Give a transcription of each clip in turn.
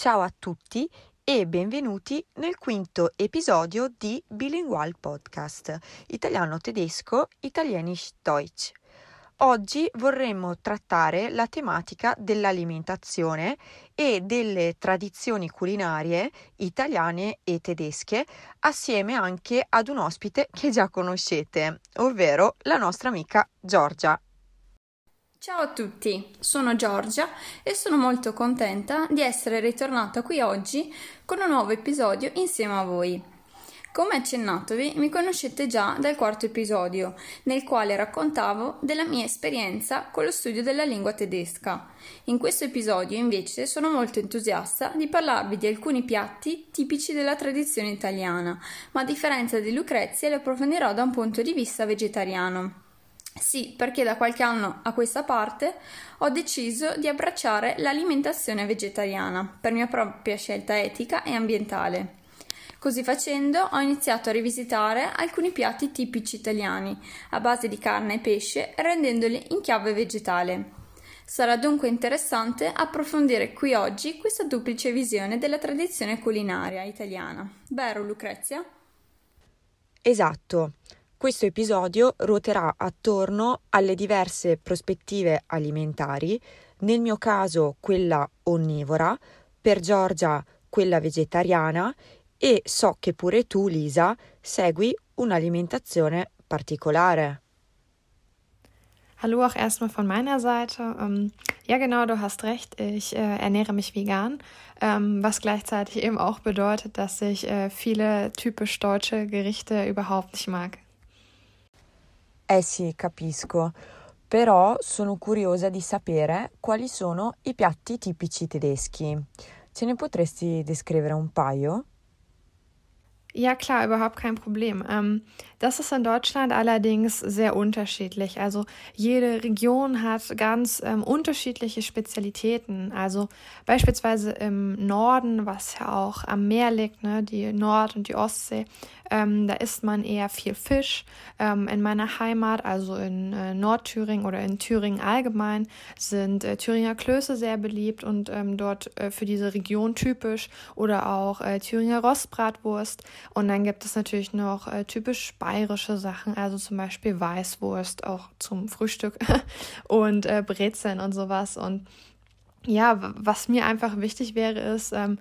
Ciao a tutti e benvenuti nel quinto episodio di Bilingual Podcast italiano-tedesco Italienisch Deutsch. Oggi vorremmo trattare la tematica dell'alimentazione e delle tradizioni culinarie italiane e tedesche assieme anche ad un ospite che già conoscete, ovvero la nostra amica Giorgia. Ciao a tutti, sono Giorgia e sono molto contenta di essere ritornata qui oggi con un nuovo episodio insieme a voi. Come accennatovi, mi conoscete già dal quarto episodio, nel quale raccontavo della mia esperienza con lo studio della lingua tedesca. In questo episodio, invece, sono molto entusiasta di parlarvi di alcuni piatti tipici della tradizione italiana, ma a differenza di Lucrezia li approfondirò da un punto di vista vegetariano. Sì, perché da qualche anno a questa parte ho deciso di abbracciare l'alimentazione vegetariana per mia propria scelta etica e ambientale. Così facendo ho iniziato a rivisitare alcuni piatti tipici italiani a base di carne e pesce rendendoli in chiave vegetale. Sarà dunque interessante approfondire qui oggi questa duplice visione della tradizione culinaria italiana. Vero Lucrezia? Esatto. Questo episodio ruoterà attorno alle diverse prospettive alimentari, nel mio caso quella onnivora, per Giorgia quella vegetariana e so che pure tu, Lisa, segui un'alimentazione particolare. Hallo auch erstmal von meiner Seite. Ähm, ja, genau, du hast recht. Ich äh, ernähre mich vegan, ähm, was gleichzeitig eben auch bedeutet, dass ich äh, viele typisch deutsche Gerichte überhaupt nicht mag. Eh sì, capisco, però sono curiosa di sapere quali sono i piatti tipici tedeschi. Ce ne potresti descrivere un paio? Ja, klar, überhaupt kein Problem. Ähm, das ist in Deutschland allerdings sehr unterschiedlich. Also jede Region hat ganz ähm, unterschiedliche Spezialitäten. Also beispielsweise im Norden, was ja auch am Meer liegt, ne, die Nord- und die Ostsee, ähm, da isst man eher viel Fisch. Ähm, in meiner Heimat, also in äh, Nordthüringen oder in Thüringen allgemein, sind äh, Thüringer Klöße sehr beliebt und ähm, dort äh, für diese Region typisch oder auch äh, Thüringer Rostbratwurst. Und dann gibt es natürlich noch äh, typisch bayerische Sachen, also zum Beispiel Weißwurst auch zum Frühstück und äh, Brezeln und sowas. Und ja, was mir einfach wichtig wäre, ist, ähm,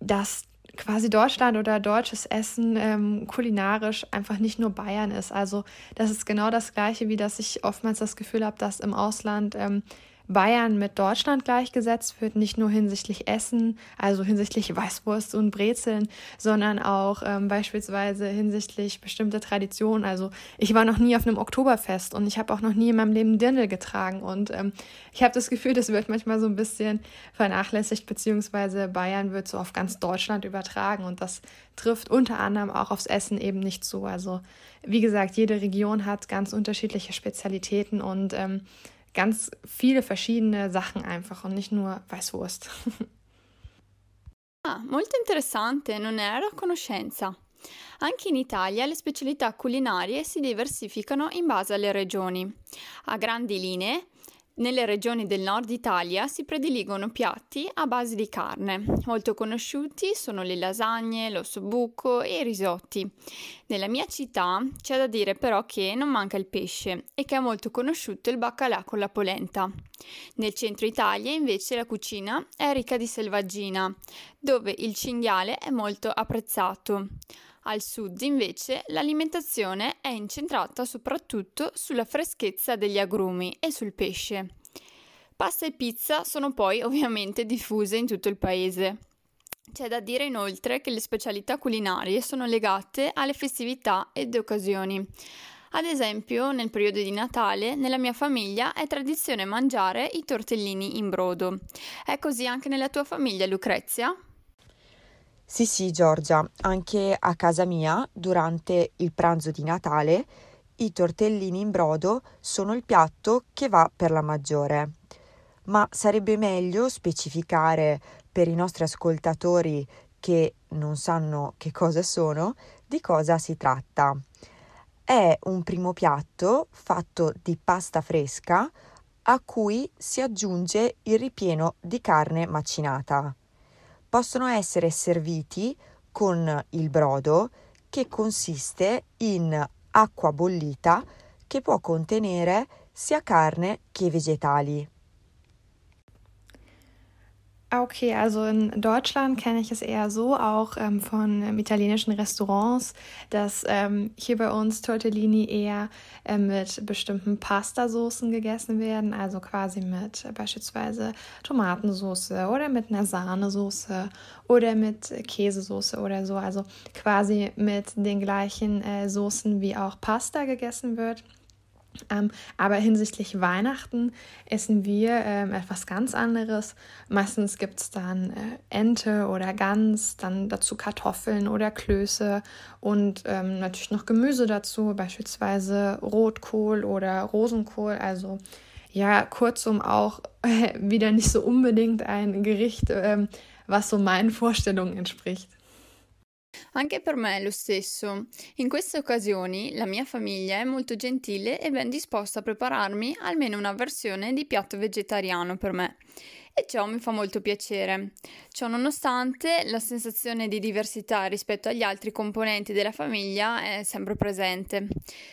dass quasi Deutschland oder deutsches Essen ähm, kulinarisch einfach nicht nur Bayern ist. Also das ist genau das gleiche, wie dass ich oftmals das Gefühl habe, dass im Ausland ähm, Bayern mit Deutschland gleichgesetzt wird, nicht nur hinsichtlich Essen, also hinsichtlich Weißwurst und Brezeln, sondern auch ähm, beispielsweise hinsichtlich bestimmter Traditionen. Also ich war noch nie auf einem Oktoberfest und ich habe auch noch nie in meinem Leben Dirndl getragen und ähm, ich habe das Gefühl, das wird manchmal so ein bisschen vernachlässigt, beziehungsweise Bayern wird so auf ganz Deutschland übertragen und das trifft unter anderem auch aufs Essen eben nicht zu. Also wie gesagt, jede Region hat ganz unterschiedliche Spezialitäten und ähm, ganz viele verschiedene Sachen einfach und nicht nur Weißwurst. ah, molto interessante, non ero a conoscenza. Anche in Italia le specialità culinarie si diversificano in base alle regioni. A grandi linee, nelle regioni del nord Italia si prediligono piatti a base di carne. Molto conosciuti sono le lasagne, l'ossobuco e i risotti. Nella mia città c'è da dire però che non manca il pesce e che è molto conosciuto il baccalà con la polenta. Nel centro Italia invece la cucina è ricca di selvaggina, dove il cinghiale è molto apprezzato. Al sud invece l'alimentazione è incentrata soprattutto sulla freschezza degli agrumi e sul pesce. Pasta e pizza sono poi ovviamente diffuse in tutto il paese. C'è da dire inoltre che le specialità culinarie sono legate alle festività ed occasioni. Ad esempio, nel periodo di Natale, nella mia famiglia è tradizione mangiare i tortellini in brodo. È così anche nella tua famiglia, Lucrezia? Sì, sì, Giorgia, anche a casa mia, durante il pranzo di Natale, i tortellini in brodo sono il piatto che va per la maggiore. Ma sarebbe meglio specificare per i nostri ascoltatori che non sanno che cosa sono, di cosa si tratta. È un primo piatto fatto di pasta fresca a cui si aggiunge il ripieno di carne macinata. Possono essere serviti con il brodo che consiste in acqua bollita che può contenere sia carne che vegetali. Ah, okay, also in Deutschland kenne ich es eher so, auch ähm, von ähm, italienischen Restaurants, dass ähm, hier bei uns Tortellini eher äh, mit bestimmten Pastasoßen gegessen werden, also quasi mit äh, beispielsweise Tomatensoße oder mit einer Sahnesoße oder mit Käsesoße oder so, also quasi mit den gleichen äh, Soßen wie auch Pasta gegessen wird. Ähm, aber hinsichtlich Weihnachten essen wir ähm, etwas ganz anderes. Meistens gibt es dann äh, Ente oder Gans, dann dazu Kartoffeln oder Klöße und ähm, natürlich noch Gemüse dazu, beispielsweise Rotkohl oder Rosenkohl. Also ja, kurzum auch äh, wieder nicht so unbedingt ein Gericht, ähm, was so meinen Vorstellungen entspricht. Anche per me è lo stesso. In queste occasioni la mia famiglia è molto gentile e ben disposta a prepararmi almeno una versione di piatto vegetariano per me. E ciò mi fa molto piacere. Ciò nonostante, la sensazione di diversità rispetto agli altri componenti della famiglia è sempre presente.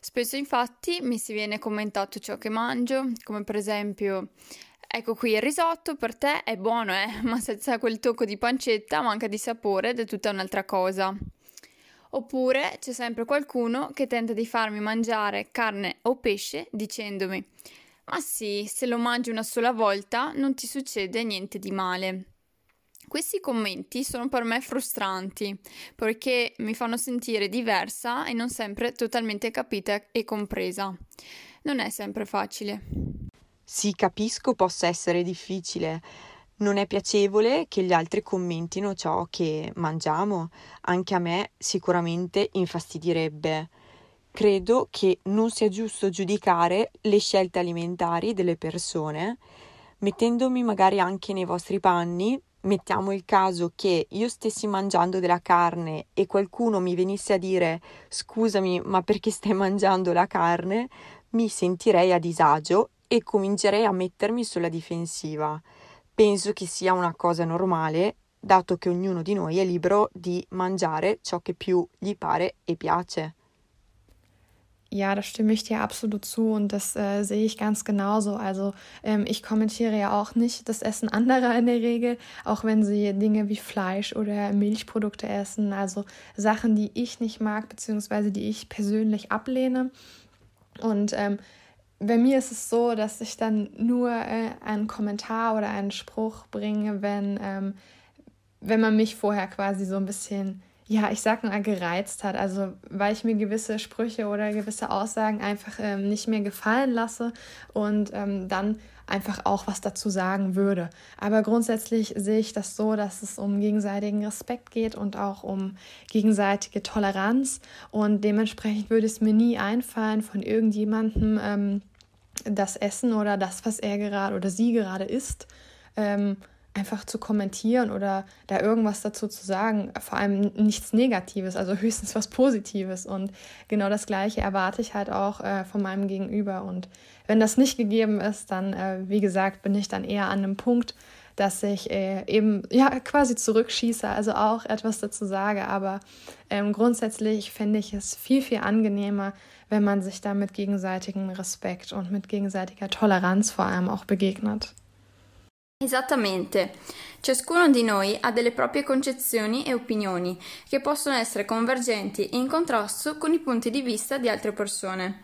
Spesso infatti mi si viene commentato ciò che mangio, come per esempio Ecco qui il risotto per te è buono, eh, ma senza quel tocco di pancetta manca di sapore ed è tutta un'altra cosa. Oppure c'è sempre qualcuno che tenta di farmi mangiare carne o pesce dicendomi: Ma sì, se lo mangi una sola volta non ti succede niente di male. Questi commenti sono per me frustranti perché mi fanno sentire diversa e non sempre totalmente capita e compresa. Non è sempre facile. Sì, capisco possa essere difficile. Non è piacevole che gli altri commentino ciò che mangiamo. Anche a me sicuramente infastidirebbe. Credo che non sia giusto giudicare le scelte alimentari delle persone, mettendomi magari anche nei vostri panni. Mettiamo il caso che io stessi mangiando della carne e qualcuno mi venisse a dire scusami, ma perché stai mangiando la carne? Mi sentirei a disagio e comincerei a mettermi sulla difensiva. Penso che sia una cosa normale, dato che ognuno di noi è libero di mangiare ciò che più gli pare e piace. Ja, da stimme ich dir absolut zu und das äh, sehe ich ganz genauso. Also ähm, ich kommentiere ja auch nicht das Essen anderer in der Regel, auch wenn sie Dinge wie Fleisch oder Milchprodukte essen, also Sachen, die ich nicht mag, beziehungsweise die ich persönlich ablehne. Und ähm, bei mir ist es so, dass ich dann nur äh, einen Kommentar oder einen Spruch bringe, wenn, ähm, wenn man mich vorher quasi so ein bisschen, ja, ich sag mal, gereizt hat. Also, weil ich mir gewisse Sprüche oder gewisse Aussagen einfach ähm, nicht mehr gefallen lasse und ähm, dann einfach auch was dazu sagen würde. Aber grundsätzlich sehe ich das so, dass es um gegenseitigen Respekt geht und auch um gegenseitige Toleranz. Und dementsprechend würde es mir nie einfallen, von irgendjemandem ähm, das Essen oder das, was er gerade oder sie gerade isst, ähm, einfach zu kommentieren oder da irgendwas dazu zu sagen. Vor allem nichts Negatives, also höchstens was Positives. Und genau das Gleiche erwarte ich halt auch äh, von meinem Gegenüber. Und wenn das nicht gegeben ist, dann, äh, wie gesagt, bin ich dann eher an einem Punkt, dass ich äh, eben ja quasi zurückschieße, also auch etwas dazu sage. Aber ähm, grundsätzlich fände ich es viel, viel angenehmer, wenn man sich da mit gegenseitigem Respekt und mit gegenseitiger Toleranz vor allem auch begegnet. Esattamente. Ciascuno di noi ha delle proprie concezioni e opinioni che possono essere convergenti e in contrasto con i punti di vista di altre persone.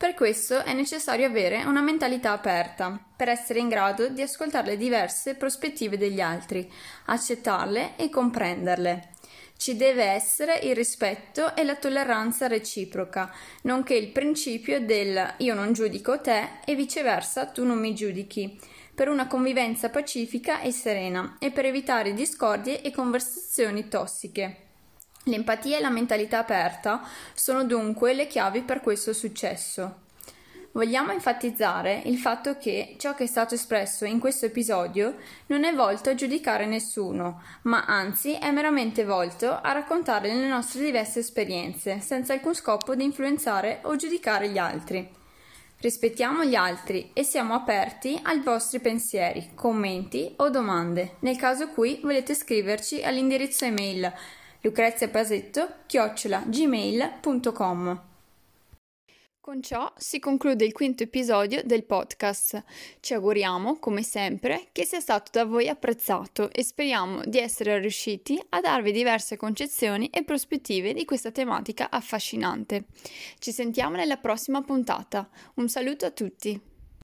Per questo è necessario avere una mentalità aperta, per essere in grado di ascoltare le diverse prospettive degli altri, accettarle e comprenderle. Ci deve essere il rispetto e la tolleranza reciproca, nonché il principio del io non giudico te e viceversa tu non mi giudichi, per una convivenza pacifica e serena e per evitare discordie e conversazioni tossiche. L'empatia e la mentalità aperta sono dunque le chiavi per questo successo. Vogliamo enfatizzare il fatto che ciò che è stato espresso in questo episodio non è volto a giudicare nessuno, ma anzi è meramente volto a raccontare le nostre diverse esperienze, senza alcun scopo di influenzare o giudicare gli altri. Rispettiamo gli altri e siamo aperti ai vostri pensieri, commenti o domande, nel caso cui volete scriverci all'indirizzo email lucreziapasetto-gmail.com con ciò si conclude il quinto episodio del podcast. Ci auguriamo, come sempre, che sia stato da voi apprezzato e speriamo di essere riusciti a darvi diverse concezioni e prospettive di questa tematica affascinante. Ci sentiamo nella prossima puntata. Un saluto a tutti!